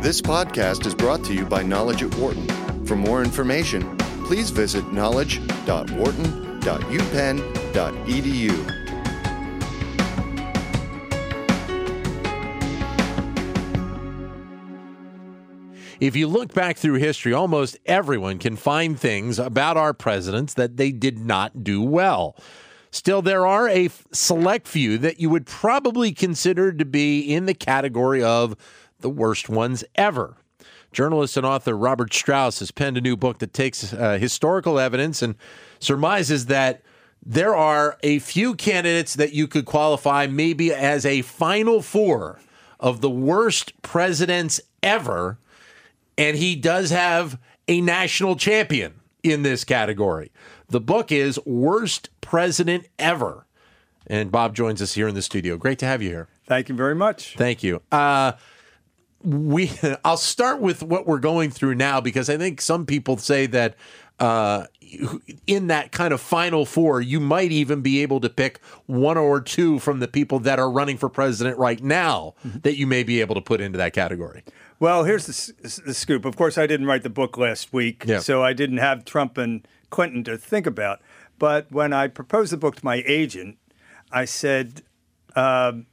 This podcast is brought to you by Knowledge at Wharton. For more information, please visit knowledge.wharton.upenn.edu. If you look back through history, almost everyone can find things about our presidents that they did not do well. Still, there are a select few that you would probably consider to be in the category of the worst ones ever. Journalist and author Robert Strauss has penned a new book that takes uh, historical evidence and surmises that there are a few candidates that you could qualify maybe as a final four of the worst presidents ever. And he does have a national champion in this category. The book is Worst President Ever. And Bob joins us here in the studio. Great to have you here. Thank you very much. Thank you. Uh, we I'll start with what we're going through now because I think some people say that uh, in that kind of final four, you might even be able to pick one or two from the people that are running for president right now that you may be able to put into that category. Well, here's the, the scoop. Of course, I didn't write the book last week, Yeah. so I didn't have Trump and Clinton to think about. But when I proposed the book to my agent, I said um,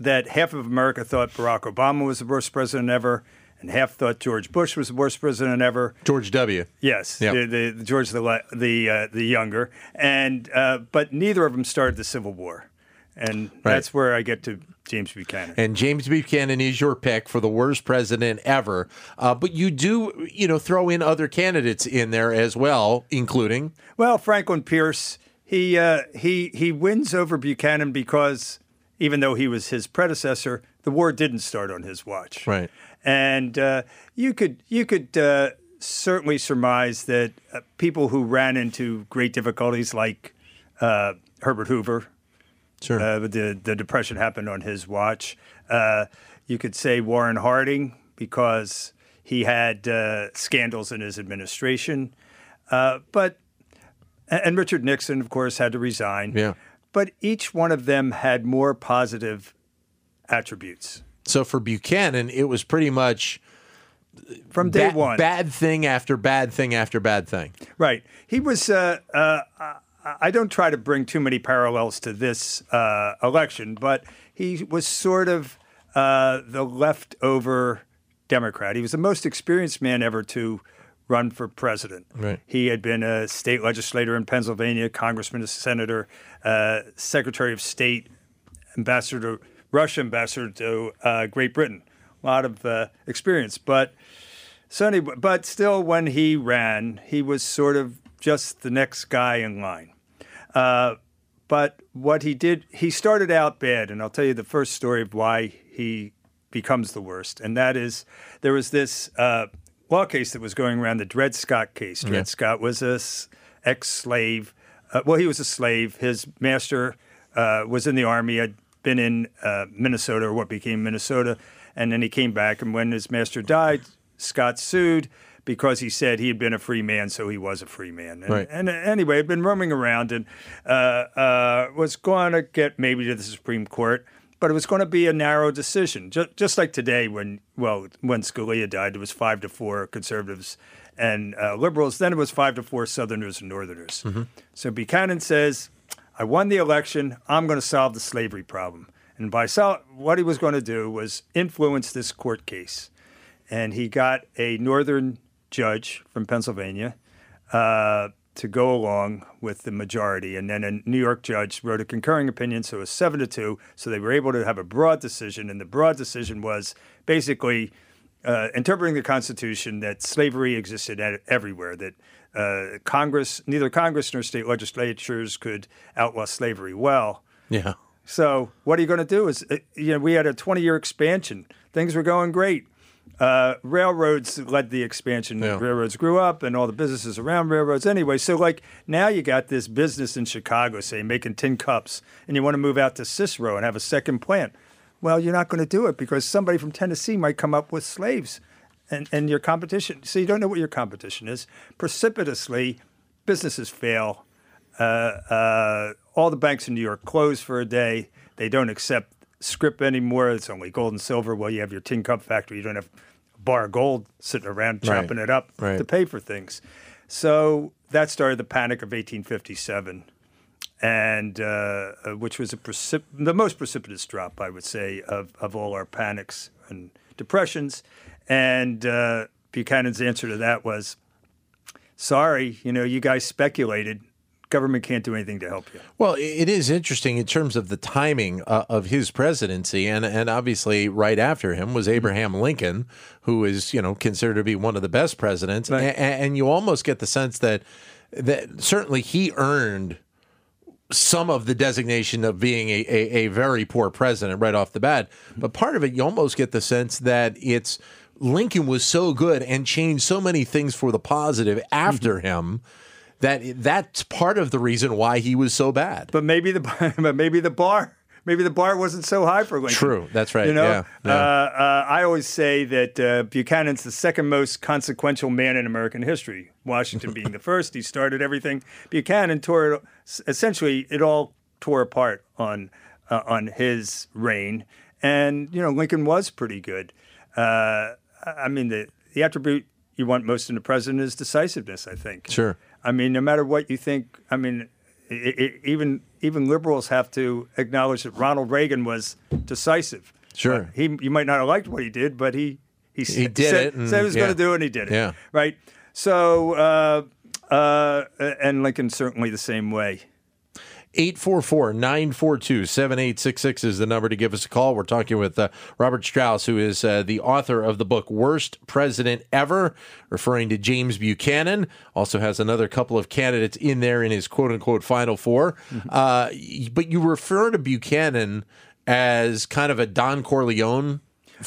that half of America thought Barack Obama was the worst president ever, and half thought George Bush was the worst president ever. George W. Yes, Yep. the, the, the George the the uh, the younger, and uh, but neither of them started the Civil War, and that's where I get to James Buchanan. And James Buchanan is your pick for the worst president ever. Uh, but you do, you know, throw in other candidates in there as well, including Well, Franklin Pierce, he uh, he he wins over Buchanan because even though he was his predecessor, the war didn't start on his watch. Right. And uh, you could you could uh, certainly surmise that uh, people who ran into great difficulties, like uh, Herbert Hoover, sure. uh, the the depression happened on his watch. Uh, you could say Warren Harding because he had uh, scandals in his administration, uh, but and Richard Nixon, of course, had to resign. Yeah. But each one of them had more positive attributes so for Buchanan, it was pretty much from day ba- one. bad thing after bad thing after bad thing. Right. He was. Uh, uh, I- I don't try to bring too many parallels to this uh, election, but he was sort of uh, the leftover Democrat. He was the most experienced man ever to run for president. Right. He had been a state legislator in Pennsylvania, congressman, senator, uh, secretary of state, ambassador to Russia, ambassador to uh, Great Britain. A lot of uh, experience, but. So anyway, but still, when he ran, he was sort of just the next guy in line. Uh, but what he did, he started out bad, and I'll tell you the first story of why he becomes the worst, and that is there was this uh, law case that was going around, the Dred Scott case. Dred Scott was a ex-slave. Uh, well, he was a slave. His master uh, was in the army, had been in uh, Minnesota, or what became Minnesota, and then he came back. And when his master died, Scott sued because he said he had been a free man, so he was a free man. And, Right. and anyway, had been roaming around and uh, uh, was going to get maybe to the Supreme Court, but it was going to be a narrow decision, just, just like today when well when Scalia died, it was five to four conservatives and uh, liberals. Then it was five to four Southerners and Northerners. So Buchanan says, "I won the election. I'm going to solve the slavery problem." And by sol- what he was going to do was influence this court case and he got a northern judge from Pennsylvania uh, to go along with the majority, and then a New York judge wrote a concurring opinion, so it was seven to two. So they were able to have a broad decision, and the broad decision was basically uh, interpreting the Constitution that slavery existed everywhere, that uh, Congress, neither Congress nor state legislatures could outlaw slavery. Well, Yeah. so what are you going to do? Is uh, you know we had a 20 year expansion. Things were going great. Uh, railroads led the expansion. Yeah. Railroads grew up, and all the businesses around railroads. Anyway, so like now you got this business in Chicago, say making tin cups, and you want to move out to Cicero and have a second plant. Well, you're not going to do it because somebody from Tennessee might come up with slaves, and and your competition. So you don't know what your competition is. Precipitously, businesses fail. Uh, uh, all the banks in New York close for a day. They don't accept scrip anymore. It's only gold and silver. Well, you have your tin cup factory. You don't have bar of gold sitting around Right. chopping it up Right. to pay for things. So that started the Panic of 1857, and uh, uh, which was a precip- the most precipitous drop, I would say, of, of all our panics and depressions. And uh, Buchanan's answer to that was, "Sorry, you know, you guys speculated. Government can't do anything to help you." Well, it is interesting in terms of the timing uh, of his presidency, and and obviously right after him was mm-hmm. Abraham Lincoln, who is you know considered to be one of the best presidents, Right. A- a- and you almost get the sense that that certainly he earned some of the designation of being a, a, a very poor president right off the bat. Mm-hmm. But part of it, you almost get the sense that it's Lincoln was so good and changed so many things for the positive after mm-hmm. him that that's part of the reason why he was so bad. But maybe the but maybe the bar maybe the bar wasn't so high for Lincoln. True, that's right, You know, yeah, yeah. Uh, uh, I always say that uh, Buchanan's the second most consequential man in American history. Washington being the first, he started everything. Buchanan tore it, essentially it all tore apart on uh, on his reign, and you know Lincoln was pretty good. Uh, I mean the the attribute you want most in a president is decisiveness. I think. Sure. I mean, no matter what you think, I mean, i i even even liberals have to acknowledge that Ronald Reagan was decisive. Sure. Uh, he you might not have liked what he did, but he he, He did said, it, and- said he was yeah. going to do it, and he did it. Yeah. Right. So, uh, uh, and Lincoln certainly the same way. 844 942 7866 is the number to give us a call. We're talking with uh, Robert Strauss, who is uh, the author of the book Worst President Ever, referring to James Buchanan. Also has another couple of candidates in there in his quote unquote final 4 Uh, but you refer to Buchanan as kind of a Don Corleone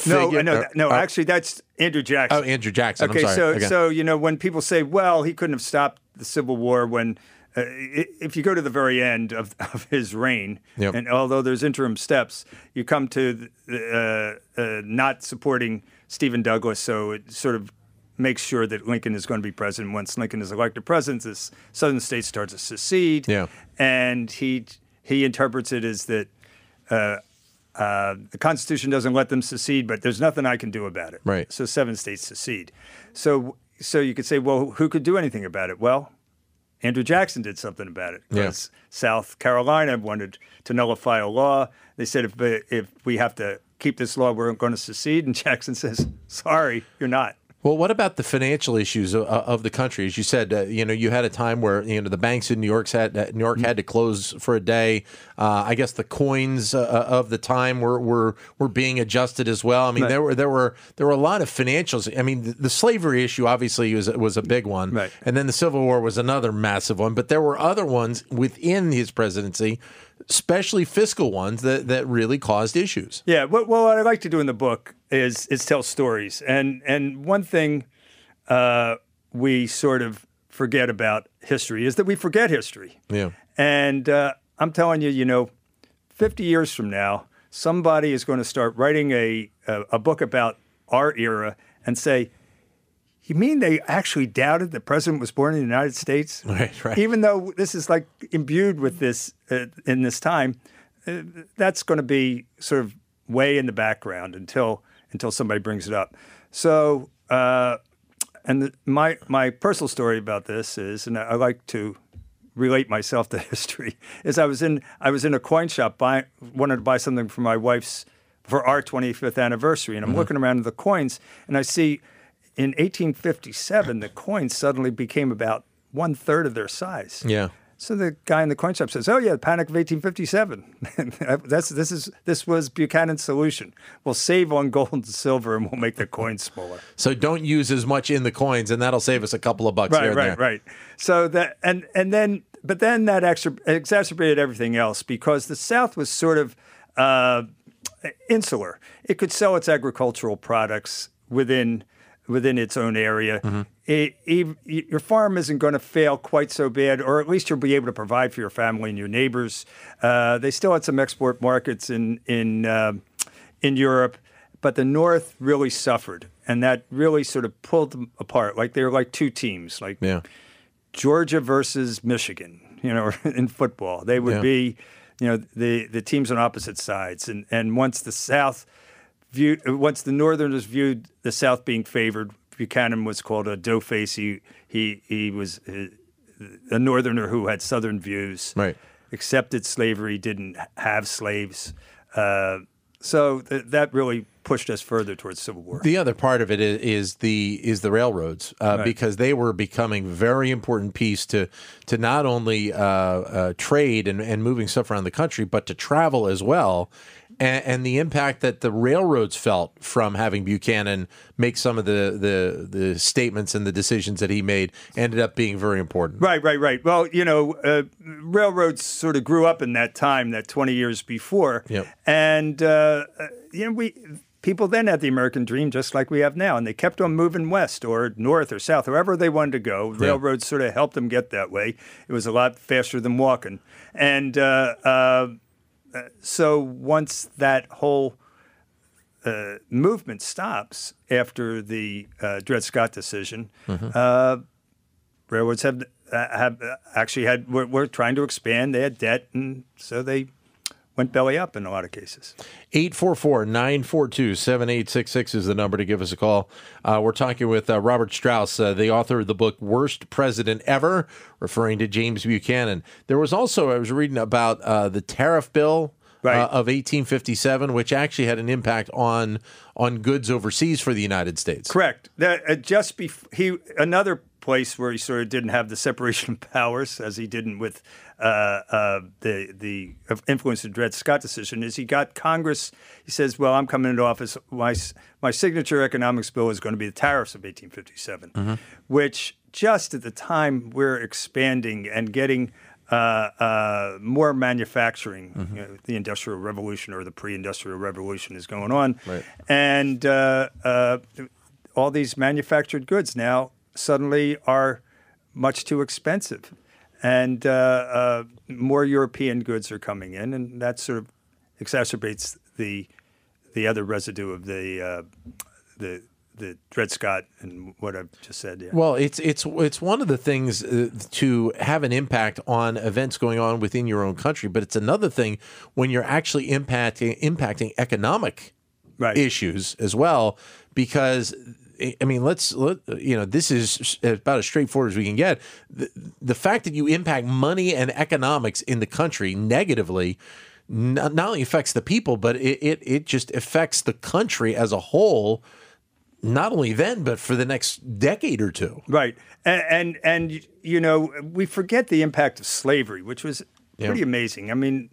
No, figure. I know. or- no, or- actually, that's Andrew Jackson. Oh, Andrew Jackson. Okay, I'm sorry. so Okay. so you know when people say, "Well, he couldn't have stopped the Civil War," when if you go to the very end of, of his reign, Yep. and although there's interim steps, you come to uh, uh, not supporting Stephen Douglas, so it sort of makes sure that Lincoln is going to be president. Once Lincoln is elected president, this southern state starts to secede, Yeah. and he he interprets it as that. Uh, uh, the Constitution doesn't let them secede, but there's nothing I can do about it. Right. So seven states secede. So so you could say, well, who could do anything about it? Well, Andrew Jackson did something about it Yeah. South Carolina wanted to nullify a law. They said if if we have to keep this law, we're going to secede. And Jackson says, sorry, you're not. Well, what about the financial issues of, of the country? As you said, uh, you know, you had a time where you know the banks in New York had uh, New York had to close for a day. Uh, I guess the coins uh, of the time were, were were being adjusted as well. I mean, Right. there were there were there were a lot of financials. I mean, the, the slavery issue obviously was was a big one, Right. and then the Civil War was another massive one. But there were other ones within his presidency, especially fiscal ones that that really caused issues. Yeah. What, well, what I like to do in the book is is tell stories, and and one thing uh, we sort of forget about history is that we forget history. Yeah. And uh, I'm telling you, you know, 50 years from now, somebody is going to start writing a, a, a book about our era and say, you mean they actually doubted the president was born in the United States? Right, right. Even though this is like imbued with this uh, in this time, uh, that's going to be sort of way in the background until until somebody brings it up. So, uh, and the, my my personal story about this is, and I, I like to relate myself to history. Is I was in I was in a coin shop buying wanted to buy something for my wife's for our 25th anniversary, and I'm looking around at the coins, and I see in 1857 the coins suddenly became about one third of their size. Yeah. So the guy in the coin shop says, "Oh yeah, the Panic of 1857. That's this is this was Buchanan's solution. We'll save on gold and silver, and we'll make the coins smaller." So don't use as much in the coins, and that'll save us a couple of bucks right, here and right, right. So that and and then but then that extra exacerbated everything else because the South was sort of uh, insular. It could sell its agricultural products within within its own area. Mm-hmm. It- ev- your farm isn't going to fail quite so bad, or at least you'll be able to provide for your family and your neighbors. Uh, they still had some export markets in in uh, in Europe, but the North really suffered, and that really sort of pulled them apart. Like they were like two teams, like Yeah. Georgia versus Michigan, you know, in football. They would Yeah. be, you know, the the teams on opposite sides. And and once the South viewed once the Northerners viewed the South being favored. Buchanan was called a doughface. He he he was uh, a Northerner who had Southern views. Right. Accepted slavery, didn't have slaves. Uh, so th- that really pushed us further towards civil war. The other part of it is, is the is the railroads uh, Right. because they were becoming very important piece to to not only uh, uh, trade and, and moving stuff around the country, but to travel as well. And, and the impact that the railroads felt from having Buchanan make some of the, the the statements and the decisions that he made ended up being very important. Right, right, right. Well, you know, uh, railroads sort of grew up in that time, that 20 years before. Yep. And, uh, you know, we people then had the American dream just like we have now, and they kept on moving west or north or south, wherever they wanted to go. Railroads sort of helped them get that way. It was a lot faster than walking. And uh, uh, so once that whole uh, movement stops after the uh, Dred Scott decision, uh, railroads have have actually had were, were trying to expand. They had debt, and so they went belly up in a lot of cases. 844-942-7866 is the number to give us a call. Uh, we're talking with uh, Robert Strauss, uh, the author of the book Worst President Ever, referring to James Buchanan. There was also, I was reading about uh, the tariff bill Right. uh, of 1857, which actually had an impact on on goods overseas for the United States. Correct. That uh, just bef- he another place where he sort of didn't have the separation of powers as he didn't with uh, uh, the the influence of the Dred Scott decision is he got Congress. He says, "Well, I'm coming into office. My my signature economics bill is going to be the tariffs of 1857," which just at the time we're expanding and getting. Uh, uh, more manufacturing, you know, the Industrial Revolution or the pre-Industrial Revolution is going on, Right. and uh, uh, all these manufactured goods now suddenly are much too expensive, and uh, uh, more European goods are coming in, and that sort of exacerbates the the other residue of the uh, the the Dred Scott and what I've just said. Yeah. Well, it's it's it's one of the things uh, to have an impact on events going on within your own country, but it's another thing when you're actually impacting impacting economic Right. issues as well. Because I I mean, let's let you know this is about as straightforward as we can get. The, the fact that you impact money and economics in the country negatively. Not, not only affects the people, but it, it it just affects the country as a whole. Not only then, but for the next decade or two. Right, and, and and you know we forget the impact of slavery, which was pretty amazing. I mean,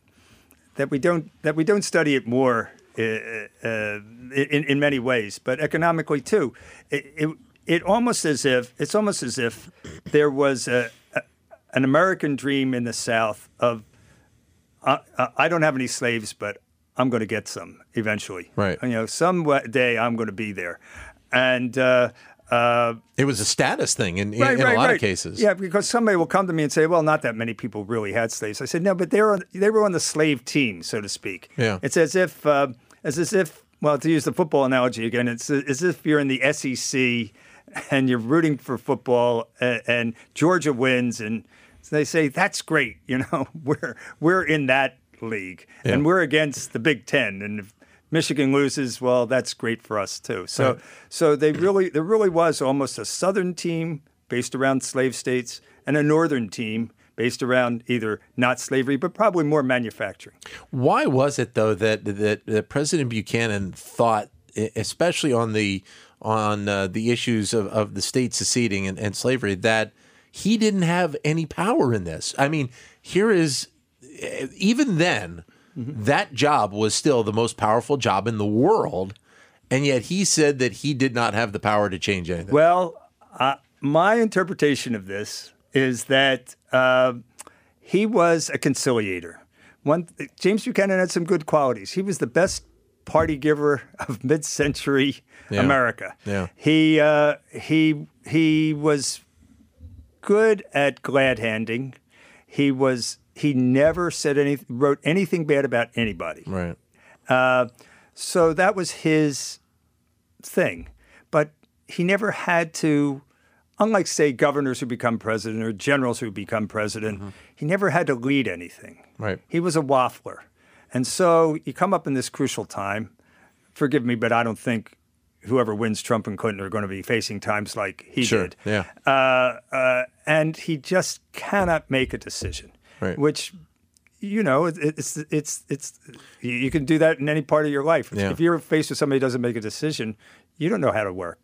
that we don't that we don't study it more in in many ways, but economically too. It, it it almost as if it's almost as if there was a, a an American dream in the South of uh, uh, I don't have any slaves, but I'm going to get some eventually. Right. You know, some day I'm going to be there, and. Uh, uh, It was a status thing in, in, in a lot of cases. yeah, because somebody will come to me and say, "Well, not that many people really had slaves." I said, "No, but they were on, they were on the slave team, so to speak." Yeah. it's as if uh, it's as if well, to use the football analogy again, it's as if you're in the SEC and you're rooting for football, and, and Georgia wins, and they say that's great. You know, we're we're in that league, and we're against the Big Ten, and if Michigan loses, well, that's great for us too. So, Right. so they really, there really was almost a Southern team based around slave states and a Northern team based around either not slavery, but probably more manufacturing. Why was it though that that, that President Buchanan thought, especially on the on uh, the issues of, of the state seceding and, and slavery, that he didn't have any power in this? I mean, here is even then that job was still the most powerful job in the world, and yet he said that he did not have the power to change anything. Well, uh, my interpretation of this is that uh, he was a conciliator. One, James Buchanan had some good qualities. He was the best party giver of mid-century Yeah. America. Yeah. He uh, he he was good at glad handing. He was he never said any wrote anything bad about anybody. right. Uh, so that was his thing. But he never had to, unlike, say, governors who become president or generals who become president, he never had to lead anything. Right. He was a waffler. And so you come up in this crucial time forgive me, but I don't think whoever wins Trump and Clinton are going to be facing times like he Sure, did. yeah. Uh, uh, and he just cannot make a decision, Right. which you know it, it's it's it's you you can do that in any part of your life. Yeah. If you're faced with somebody who doesn't make a decision, you don't know how to work.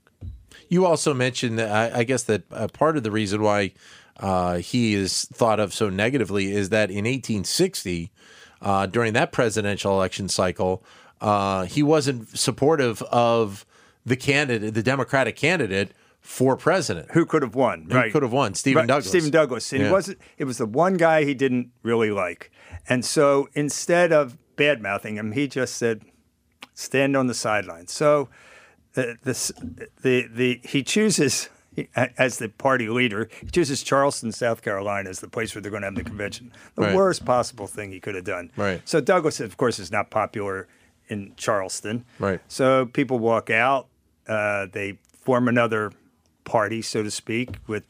You also mentioned that I, I guess that uh, part of the reason why uh, he is thought of so negatively is that in 1860, uh, during that presidential election cycle, uh, he wasn't supportive of the candidate, the Democratic candidate for president. Who could have won? Right. could have won? Stephen Right, Douglas. Stephen Douglas. And Yeah. he wasn't. It was the one guy he didn't really like, and so instead of bad mouthing him, he just said, "Stand on the sidelines." So, this the the he chooses. As the party leader, he chooses Charleston, South Carolina, as the place where they're going to have the convention. The Right. worst possible thing he could have done. Right. So Douglas, of course, is not popular in Charleston. Right. So people walk out. Uh, they form another party, so to speak, with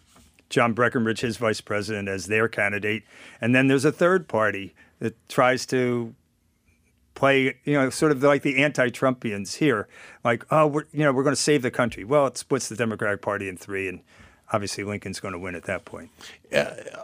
John Breckinridge, his vice president, as their candidate. And then there's a third party that tries to play, you know, sort of like the anti-Trumpians here, like, oh, we're, you know, we're going to save the country. Well, it splits the Democratic Party in three, and obviously Lincoln's going to win at that point.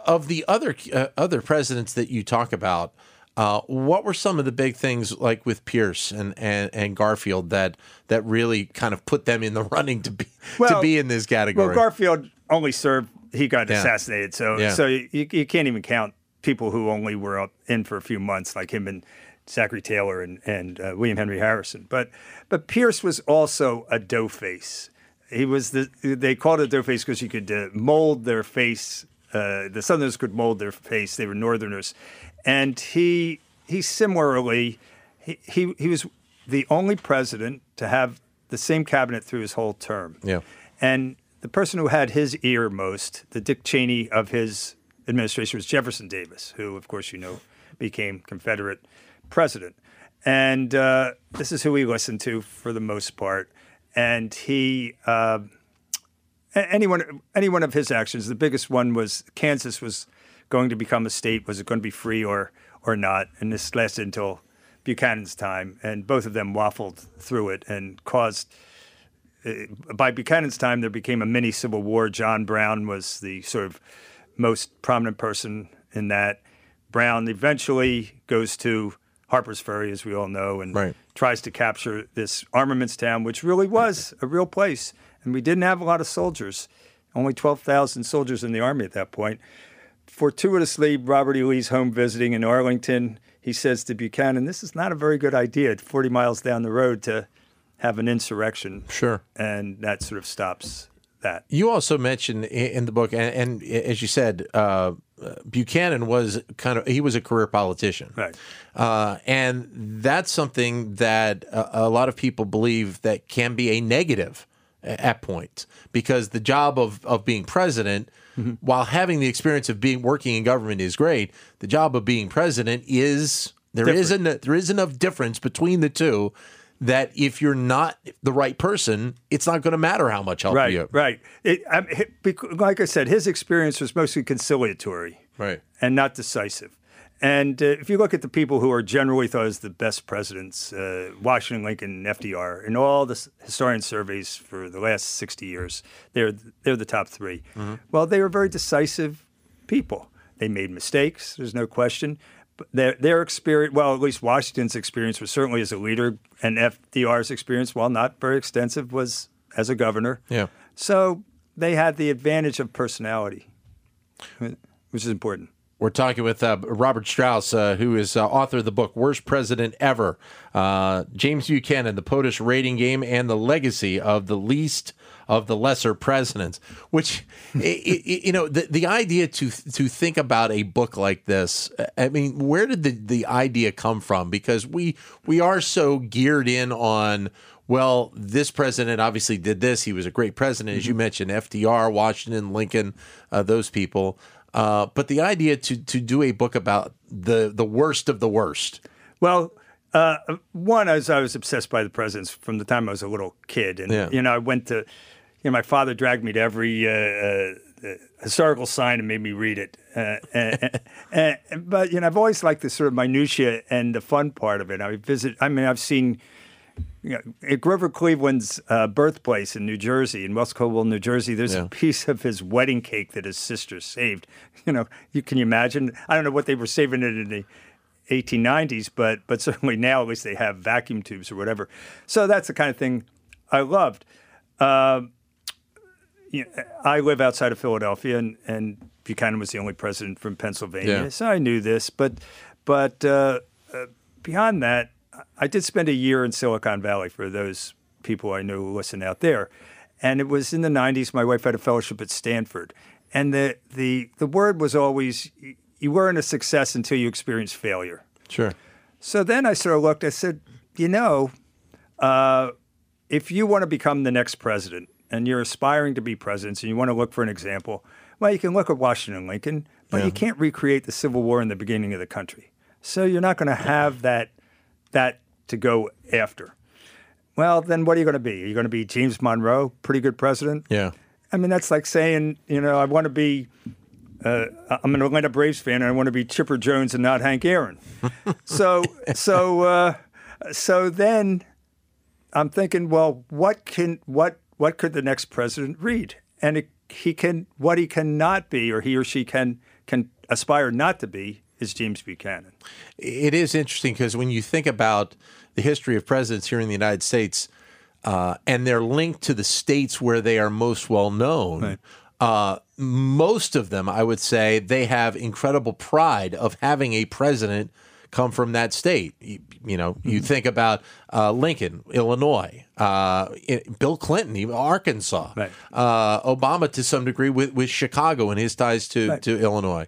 of the other uh, other presidents that you talk about, uh, what were some of the big things like with Pierce and, and, and Garfield that that really kind of put them in the running to be to be in this category? Well, Garfield only served; he got Yeah. assassinated, so Yeah. so you, you can't even count people who only were up in for a few months, like him and Zachary Taylor and and uh, William Henry Harrison. But but Pierce was also a dough face. He was the they called it dough face because you could uh, mold their face. Uh, the Southerners could mold their face. They were Northerners, and he he similarly he, he he was the only president to have the same cabinet through his whole term. Yeah. And the person who had his ear most, the Dick Cheney of his administration, was Jefferson Davis, who, of course, you know, became Confederate president. And uh, this is who he listened to for the most part. And he, uh, a- anyone, any one of his actions, the biggest one was Kansas was going to become a state. Was it going to be free or or not? And this lasted until Buchanan's time, and both of them waffled through it and caused by Buchanan's time, there became a mini civil war. John Brown was the sort of most prominent person in that. Brown eventually goes to Harper's Ferry, as we all know, and Right. tries to capture this armaments town, which really was a real place. And we didn't have a lot of soldiers, only 12,000 soldiers in the army at that point. Fortuitously, Robert E. Lee's home visiting in Arlington, he says to Buchanan, This is not a very good idea, 40 miles down the road, to have an insurrection Sure. and that sort of stops that. You also mentioned in the book, and, and as you said, uh, Buchanan was kind of he was a career politician, Right. Uh, and that's something that a, a lot of people believe that can be a negative at points because the job of of being president. While having the experience of being working in government is great, the job of being president is there is an there is enough difference between the two that if you're not the right person, it's not going to matter how much help Right, you. right. It, I, hi- bec- like I said, his experience was mostly conciliatory Right. and not decisive. And uh, if you look at the people who are generally thought as the best presidents, uh, Washington, Lincoln, and FDR, in all the historian surveys for the last 60 years, they're, they're the top 3 Well, they were very decisive people. They made mistakes, there's no question. Their, their experience, well, at least Washington's experience was certainly as a leader, and FDR's experience, while not very extensive, was as a governor. Yeah. So they had the advantage of personality, which is important. We're talking with uh, Robert Strauss, uh, who is uh, author of the book "Worst President Ever." Uh, James Buchanan, the POTUS rating game, and the legacy of the least of the lesser presidents. Which, i i you know, the the idea to to think about a book like this. I mean, where did the the idea come from? Because we we are so geared in on. Well, this president obviously did this. He was a great president, as you mentioned, FDR, Washington, Lincoln, uh, those people. Uh, but the idea to to do a book about the the worst of the worst. Well, uh, one, as I was obsessed by the presidents from the time I was a little kid, and Yeah. you know, I went to, you know, my father dragged me to every uh, uh, historical sign and made me read it. Uh, and, and, and- but you know, I've always liked the sort of minutia and the fun part of it. I visit. I mean, I've seen you know, at Grover Cleveland's uh, birthplace in New Jersey, in West Caldwell, New Jersey, there's Yeah. a piece of his wedding cake that his sister saved. You know, you can you imagine? I don't know what they were saving it in the 1890s, but but certainly now at least they have vacuum tubes or whatever. So that's the kind of thing I loved. Um, you know, I live outside of Philadelphia, and, and Buchanan was the only president from Pennsylvania, Yeah. so I knew this. But but uh, uh, beyond that, I did spend a year in Silicon Valley for those people I know who listen out there, and it was in the '90s. My wife had a fellowship at Stanford, and the the the word was always you weren't a success until you experienced failure. Sure. So then I sort of looked. I said, you know, uh, if you want to become the next president and you're aspiring to be president, and you want to look for an example, well, you can look at Washington and Lincoln, but Yeah. you can't recreate the Civil War in the beginning of the country. So you're not going to have that that to go after. Well, then what are you going to be? Are you going to be James Monroe, pretty good president? Yeah. I mean, that's like saying, you know, I want to be, uh, I'm an Atlanta Braves fan, and I want to be Chipper Jones and not Hank Aaron. so, so, uh, so then I'm thinking, well, what can what what could the next president read? And it, he can what he cannot be, or he or she can can aspire not to be, is James Buchanan. It is interesting because when you think about the history of presidents here in the United States, uh, and they're linked to the states where they are most well known. Uh, most of them, I would say, they have incredible pride of having a president come from that state. You, you know, you think about uh, Lincoln, Illinois, uh, Bill Clinton, even Arkansas, Right. uh, Obama to some degree with, with Chicago and his ties to, Right. to Illinois.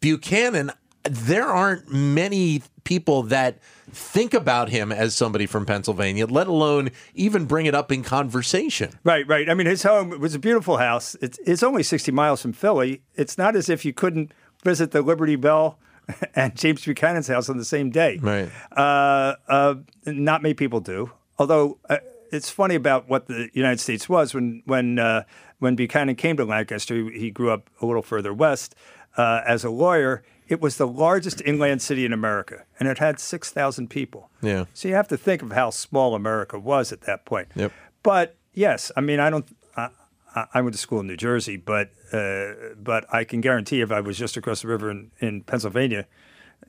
Buchanan, there aren't many people that think about him as somebody from Pennsylvania, let alone even bring it up in conversation. Right, right. I mean, his home was a beautiful house. It's, it's only 60 miles from Philly. It's not as if you couldn't visit the Liberty Bell and James Buchanan's house on the same day. Right. Uh, uh, not many people do. Although uh, it's funny about what the United States was when when uh, when Buchanan came to Lancaster. He, he grew up a little further west uh, as a lawyer. It was the largest inland city in America, and it had six thousand people. Yeah. So you have to think of how small America was at that point. Yep. But yes, I mean, I don't. I, went to school in New Jersey, but uh, but I can guarantee if I was just across the river in, in Pennsylvania,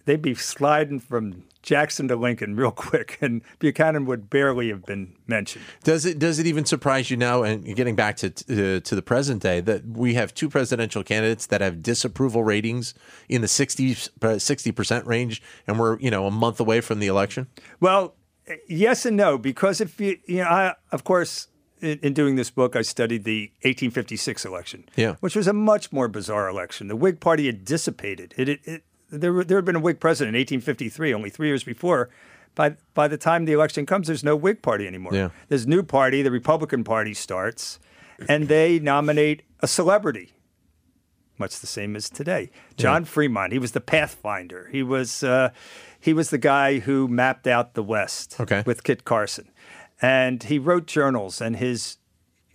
they'd be sliding from Jackson to Lincoln real quick, and Buchanan would barely have been mentioned. Does it does it even surprise you now? And getting back to to, to the present day, that we have two presidential candidates that have disapproval ratings in the 60 percent range, and we're you know a month away from the election. Well, yes and no, because if you, you know, I, of course, in, in doing this book, I studied the 1856 election, Yeah. which was a much more bizarre election. The Whig Party had dissipated. It, it, it there, were, there had been a Whig president in 1853, only three years before. By, by the time the election comes, there's no Whig Party anymore. Yeah. There's a new party, the Republican Party starts, and they nominate a celebrity much the same as today. John Fremont, he was the pathfinder. He was uh, he was the guy who mapped out the West Okay. with Kit Carson, and he wrote journals. And his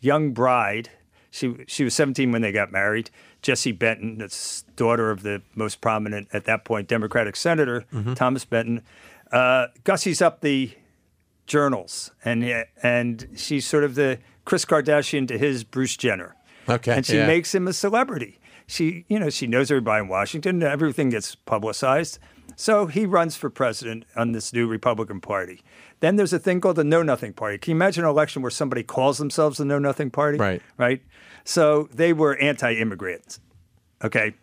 young bride, she she was 17 when they got married. Jessie Benton, that's daughter of the most prominent at that point Democratic senator Thomas Benton, uh, gussies up the journals, and and she's sort of the Kris Kardashian to his Bruce Jenner. Okay, and she yeah. makes him a celebrity. She, you know, she knows everybody in Washington. Everything gets publicized. So he runs for president on this new Republican Party. Then there's a thing called the Know Nothing Party. Can you imagine an election where somebody calls themselves the Know Nothing Party? Right. Right. So they were anti-immigrants. Okay,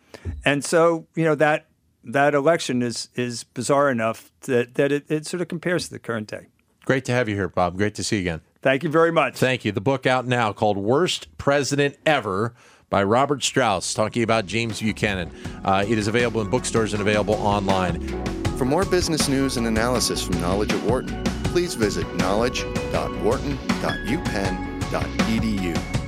and so you know that that election is is bizarre enough that that it, it sort of compares to the current day. Great to have you here, Bob. Great to see you again. Thank you very much. Thank you. The book out now called Worst President Ever by Robert Strauss, talking about James Buchanan. Uh, it is available in bookstores and available online. For more business news and analysis from Knowledge at Wharton, please visit knowledge.wharton.upenn.edu.